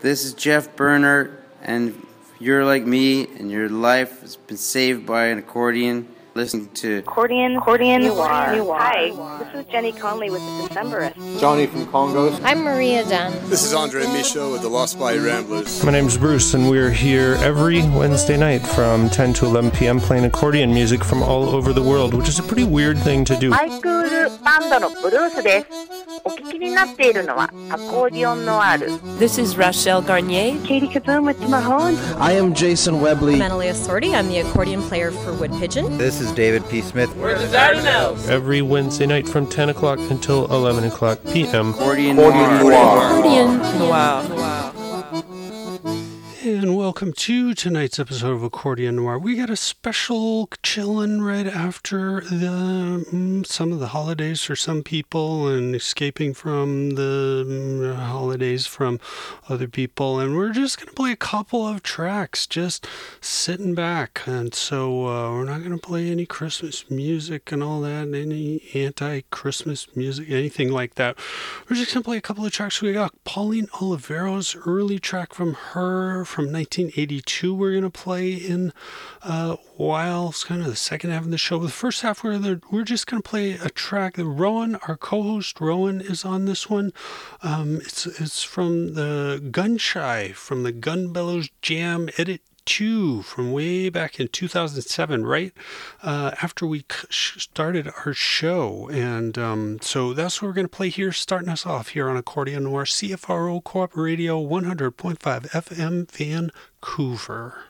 This is Jeff Berner, and you're like me and your life has been saved by an accordion, listening to Accordion, accordion, noir. noir. Hi, this is Jenny Conlee with the Decemberists. Johnny from Congos. I'm Maria Dunn. This is Andre Michot with the Lost Bayou Ramblers. My name's Bruce, and we're here every Wednesday night from 10 to 11 p.m. playing accordion music from all over the world, which is a pretty weird thing to do. お聞きになっているのはアコーディオンノワール。This is Rachelle Garniez. Katie Kaboom with Mahone I am Jason Webley. I'm Analia Sordi. I'm the accordion player for Wood Pigeon. This is David P. Smith. We're the Dardanelles Every Wednesday night from 10 o'clock until 11 o'clock p.m. Accordion Noir Accordion Noir, Accordion. Noir. Noir. And welcome to tonight's episode of Accordion Noir. We got a special chillin' right after the mm, some of the holidays for some people and escaping from the mm, holidays from other people. And we're just going to play a couple of tracks, just sitting back. And so uh, we're not going to play any Christmas music and all that, any anti Christmas music, anything like that. We're just going to play a couple of tracks. We got Pauline Oliveros early track from her from 1982. We're going to play in uh, while it's kind of the second half of the show. But the first half, we're, we're just going to play a track that Rowan, our co host Rowan, is on this one. Um, it's, it's from the Gun Shy, from the Gun Bellows Jam Edit 2 from way back in 2007, right uh, after we started our show. And um, so that's what we're going to play here, starting us off here on Accordion Noir, CFRO Co-op Radio 100.5 FM Vancouver.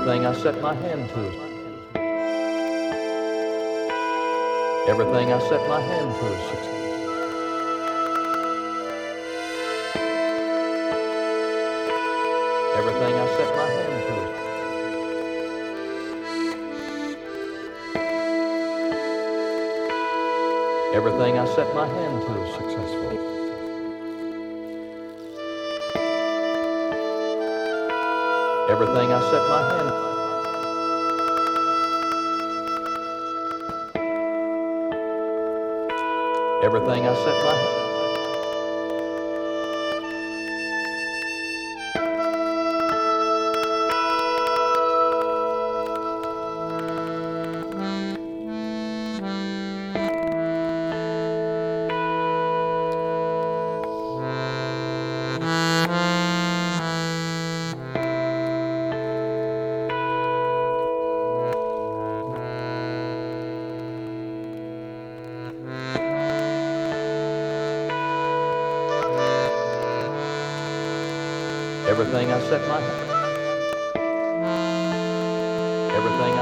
Everything I set my hand to. Everything I set my hand to. Everything I set my hand to. Everything I set my hand to is successful. Everything. I set my hand. Everything I set my hand Everything I set my Everything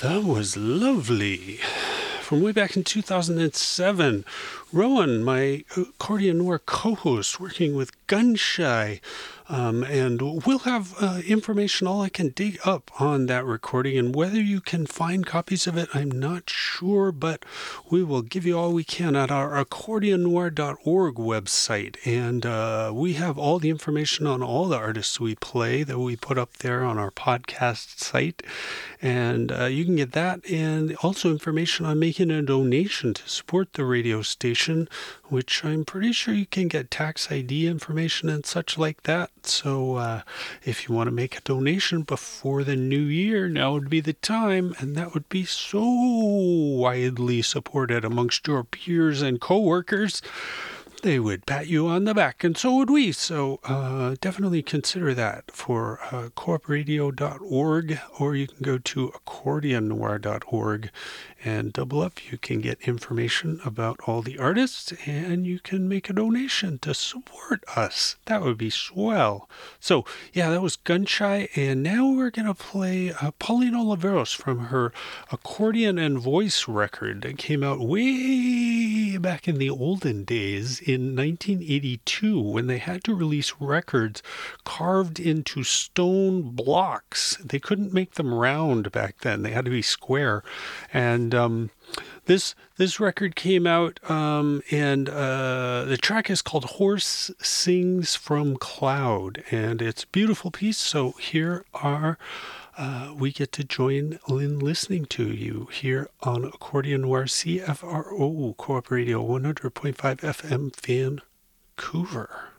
That was lovely. From way back in 2007, Rowan, my accordion noir co host, working with Gunshy. Um, and we'll have uh, information, all I can dig up on that recording. And whether you can find copies of it, I'm not sure, but we will give you all we can at our accordionnoir.org website. And uh, we have all the information on all the artists we play that we put up there on our podcast site. And uh, you can get that and also information on making a donation to support the radio station, which I'm pretty sure you can get tax ID information and such like that. So uh, if you want to make a donation before the new year, now would be the time, and that would be so widely supported amongst your peers and coworkers they would pat you on the back, and so would we. So uh, definitely consider that for uh, coop.radio.org, or you can go to accordionnoir.org and double up. You can get information about all the artists, and you can make a donation to support us. That would be swell. So yeah, that was Gunshy, and now we're gonna play uh, Pauline Oliveros from her accordion and voice record that came out way back in the olden days in 1982 when they had to release records carved into stone blocks. They couldn't make them round back then, they had to be square. And um, this this record came out, um, and uh, the track is called "Horse Sings from Cloud," and it's a beautiful piece. So here are uh, we get to join in listening to you here on Accordion Noir CFRO Co-op Radio 100.5 FM Vancouver.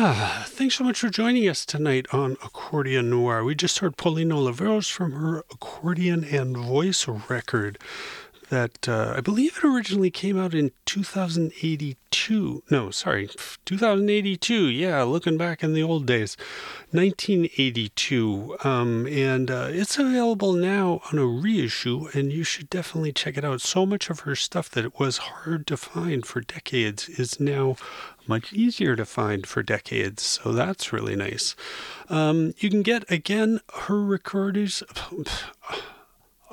Ah, thanks so much for joining us tonight on Accordion Noir. We just heard Pauline Oliveros from her accordion and voice record that uh, I believe it originally came out in 2082. No, sorry, 2082. Yeah, looking back in the old days, 1982. Um, and uh, it's available now on a reissue, and you should definitely check it out. So much of her stuff that it was hard to find for decades is now much easier to find for decades. So that's really nice. Um, you can get again her recordings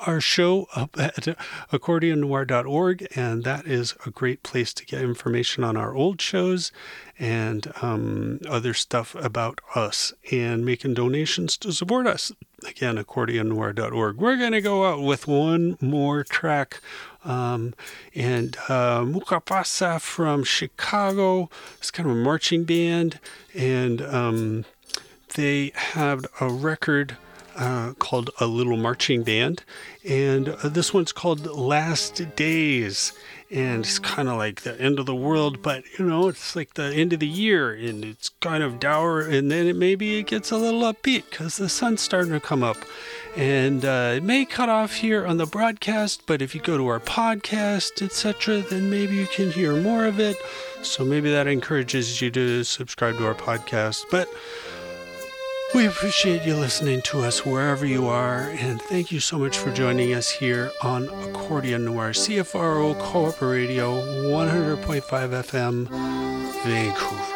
our show up at accordionnoir.org, and that is a great place to get information on our old shows and um, other stuff about us and making donations to support us. Again, accordionnoir.org. We're going to go out with one more track. Um, and uh, Mucca Pazza from Chicago. It's kind of a marching band, and um, they have a record uh, called A Little Marching Band. And uh, this one's called Last Days. And it's kind of like the end of the world, but you know, it's like the end of the year and it's kind of dour. And then it maybe it gets a little upbeat because the sun's starting to come up. And uh, it may cut off here on the broadcast, but if you go to our podcast, etc., then maybe you can hear more of it. So maybe that encourages you to subscribe to our podcast. But we appreciate you listening to us wherever you are, and thank you so much for joining us here on Accordion Noir, CFRO Co-op Radio, 100.5 FM, Vancouver.